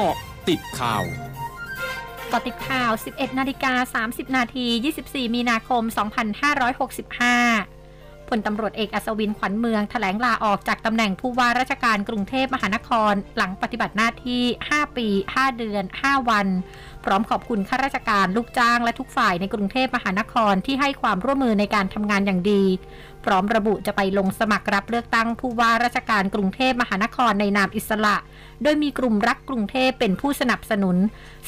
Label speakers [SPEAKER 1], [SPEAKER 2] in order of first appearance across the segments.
[SPEAKER 1] กาะติดข่าว
[SPEAKER 2] กาะติดข่าว 11 นาฬิกา 30 นาที 24 มีนาคม 2565 พลตำรวจเอกอัศวินขวัญเมืองถแถลงลาออกจากตำแหน่งผู้ว่าราชการกรุงเทพมหานคร หลังปฏิบัติหน้าที่ 5 ปี 5 เดือน 5 วัน พร้อมขอบคุณข้าราชการลูกจ้างและทุกฝ่ายในกรุงเทพมหานครที่ให้ความร่วมมือในการทำงานอย่างดี พร้อมระบุจะไปลงสมัครรับเลือกตั้งผู้ว่าราชการกรุงเทพมหานครในนามอิสระ โดยมีกลุ่มรักกรุงเทพเป็นผู้สนับสนุน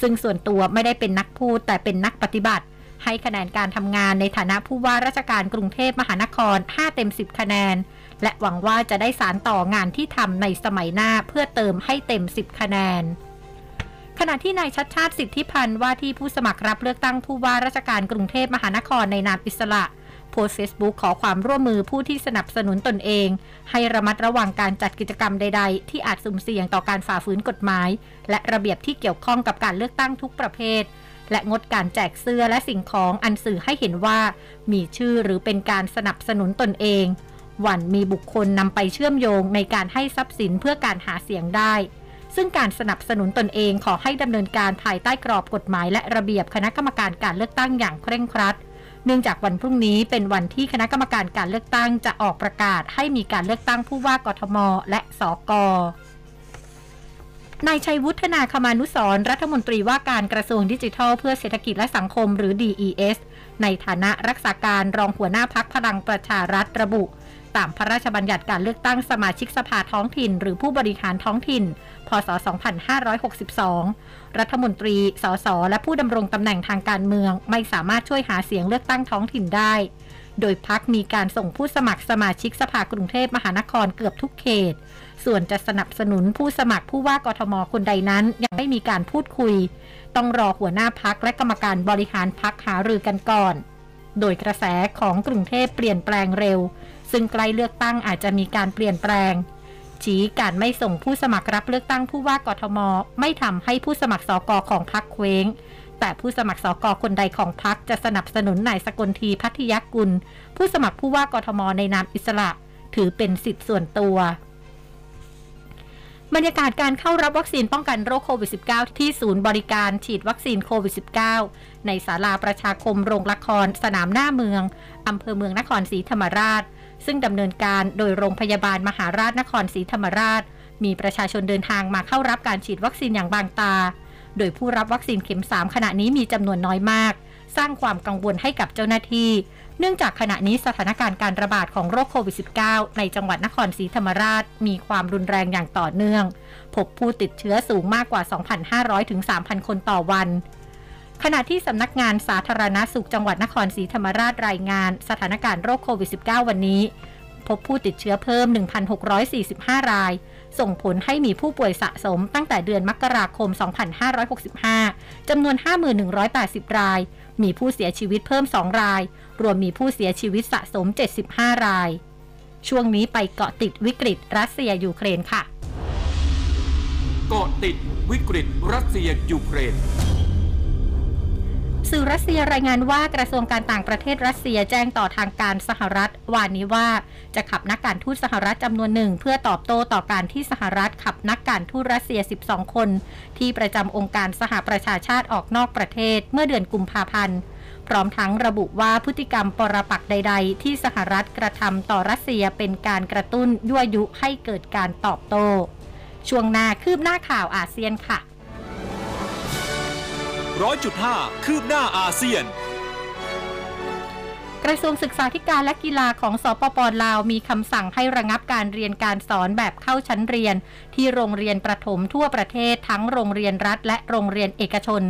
[SPEAKER 2] ซึ่งส่วนตัวไม่ได้เป็นนักพูดแต่เป็นนักปฏิบัติ ให้คะแนนการทำงานในฐานะผู้ว่าราชการกรุงเทพมหานคร 5 เต็ม 10 คะแนน และหวังว่าจะได้สารต่องานที่ทำในสมัยหน้าเพื่อเติมให้เต็ม 10 คะแนน ขณะที่นายชัดชาติสิทธิพันธ์ว่าที่ผู้สมัครรับเลือกตั้งผู้ว่าราชการกรุงเทพมหานครในนามอิสระโพสเฟซบุ๊กขอความร่วมมือผู้ที่สนับสนุนตนเอง ให้ระมัดระวังการจัดกิจกรรมใด ๆ ที่อาจสุ่มเสี่ยงต่อการฝ่าฝืนกฎหมาย และระเบียบที่เกี่ยวข้องกับการเลือกตั้งทุกประเภท และงดการแจกเสื้อและสิ่งของอันสื่อให้เห็นว่า มีชื่อหรือเป็นการสนับสนุนตนเอง หวันมีบุคคลนำไปเชื่อมโยงในการให้ทรัพย์สินเพื่อการหาเสียงได้ ซึ่งการสนับสนุนตนเองขอให้ดำเนินการภายใต้กรอบกฎหมาย และระเบียบคณะกรรมการการเลือกตั้งอย่างเคร่งครัดเนื่องจากวันพรุ่งนี้เป็นวันที่คณะกรรมการการเลือกตั้งจะออกประกาศให้มีการเลือกตั้งผู้ว่ากทม และสก นายชัยวุฒนาคมานุสรรัฐมนตรีว่าการกระทรวงดิจิทัล เพื่อเศรษฐกิจและสังคมหรือ DES ในฐานะรักษาการรองหัวหน้าพักพลังประชารัฐระบุ ตามพระราชบัญญัติการเลือกตั้งสมาชิกสภาท้องถิ่น หรือผู้บริหารท้องถิ่น พศ 2562 รัฐมนตรี สส และผู้ดำรงตำแหน่งทางการเมือง ไม่สามารถช่วยหาเสียงเลือกตั้งท้องถิ่นได้ โดยพักมีการส่งผู้สมัครสมาชิกสภากรุงเทพมหานครเกือบทุกเขต ส่วนจะสนับสนุนผู้สมัครผู้ว่ากทมคนใดนั้น ยังไม่มีการพูดคุย ต้องรอหัวหน้าพักและกรรมการบริหารพักหารือกันก่อน โดยกระแสของกรุงเทพเปลี่ยนแปลงเร็ว ซึ่งใกล้เลือกตั้งอาจจะมีการเปลี่ยนแปลงชี้การไม่ส่งผู้สมัครรับเลือกตั้งผู้ว่ากทม ไม่ทำให้ผู้สมัครสอกอของพรรคเคว้ง แต่ผู้สมัครสกอคนใดของพรรคจะสนับสนุนนายสกลทีพัทยกุล ผู้สมัครผู้ว่ากทมในนามอิสระ ถือเป็นสิทธิ์ส่วนตัว บรรยากาศการเข้ารับวัคซีนป้องกันโรคโควิด -19 ที่ศูนย์บริการฉีดวัคซีนโควิด -19 ในศาลาประชาคมโรงละคร สนามหน้าเมืองอำเภอเมืองนครศรีธรรมราช ซึ่งดำเนินการโดยโรงพยาบาลมหาราชนครศรีธรรมราช มีประชาชนเดินทางมาเข้ารับการฉีดวัคซีนอย่างบางตา โดยผู้รับวัคซีนเข็ม 3 ขณะนี้มีจำนวนน้อยมาก สร้างความกังวลให้กับเจ้าหน้าที่ เนื่องจากขณะนี้สถานการณ์การระบาดของโรคโควิด -19 ในจังหวัดนครศรีธรรมราช มีความรุนแรงอย่างต่อเนื่อง พบผู้ติดเชื้อสูงมากกว่า 2,500 ถึง 3,000 คนต่อวันขณะที่สำนักงานสาธารณาสุขจังหวัดนครศรีธรรมราชรายงาน สถานการณ์โรคโควิด -19 วันนี้ พบผู้ติดเชื้อเพิ่ม 1,645 ราย ส่งผลให้มีผู้ป่วยสะสมตั้งแต่เดือนมกราคม 2565 จำนวน5,180 ราย มีผู้เสียชีวิตเพิ่ม 2 ราย รวมมีผู้เสียชีวิตสะสม 75 ราย ช่วงนี้ไปเกาะติดวิกฤตรัสเซียยูเครนค่ะ
[SPEAKER 1] เกาะติดวิกฤตรัสเซียยูเครน
[SPEAKER 2] สื่อรัสเซียรายงานว่ากระทรวงการต่างประเทศรัสเซียแจ้งต่อทางการสหรัฐวานนี้ว่าจะขับนักการทูตสหรัฐจำนวนหนึ่ง เพื่อตอบโต้ต่อการที่สหรัฐขับนักการทูตรัสเซีย 12 คน ที่ประจำองค์การสหประชาชาติออกนอกประเทศเมื่อเดือนกุมภาพันธ์พร้อมทั้งระบุว่าพฤติกรรมปรปักใด ๆ ที่สหรัฐกระทำต่อรัสเซียเป็นการกระตุ้นยั่วยุให้เกิดการตอบโต้ช่วงหน้าคืบหน้าข่าวอาเซียนค่ะ
[SPEAKER 1] ร้อยจุดห้าคืบหน้าอาเซียน
[SPEAKER 2] กระทรวงศึกษาธิการและกีฬาของสปปลาวมีคำสั่งให้ระงับการเรียนการสอนแบบเข้าชั้นเรียน ที่โรงเรียนประถมทั่วประเทศทั้งโรงเรียนรัฐ และโรงเรียนเอกชน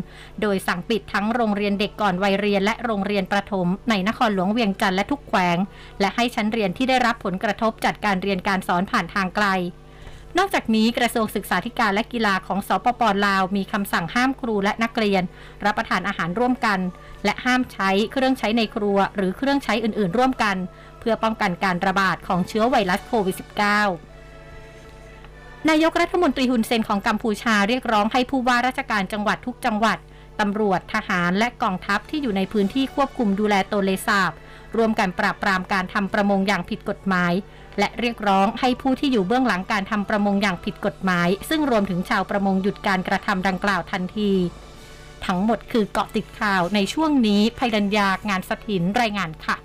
[SPEAKER 2] โดยสั่งปิดทั้งโรงเรียนเด็กก่อนวัยเรียน และโรงเรียนประถม ในนครหลวงเวียงจันทร์และทุกแขวง และให้ชั้นเรียนที่ได้รับผลกระทบจัดการเรียนการสอนผ่านทางไกล นอกจากนี้กระทรวงศึกษาธิการและกีฬาของสปปลาว มีคำสั่งห้ามครูและนักเรียน รับประทานอาหารร่วมกัน และห้ามใช้เครื่องใช้ในครัว หรือเครื่องใช้อื่น ๆ ร่วมกัน เพื่อป้องกันการระบาดของเชื้อไวรัสโควิด -19 นายกรัฐมนตรีฮุนเซนของกัมพูชาเรียกร้องให้ผู้ว่าราชการจังหวัดทุกจังหวัดตำรวจทหารและกองทัพที่อยู่ในพื้นที่ควบคุมดูแลโตเลสาบรวมกันปราบปรามการทำประมงอย่างผิดกฎหมาย และเรียกร้องให้ผู้ที่อยู่เบื้องหลังการทำประมงอย่างผิดกฎหมาย ซึ่งรวมถึงชาวประมงหยุดการกระทำดังกล่าวทันที ทั้งหมดคือเกาะติดข่าวในช่วงนี้ภัยดัญญางานสถินรายงานค่ะ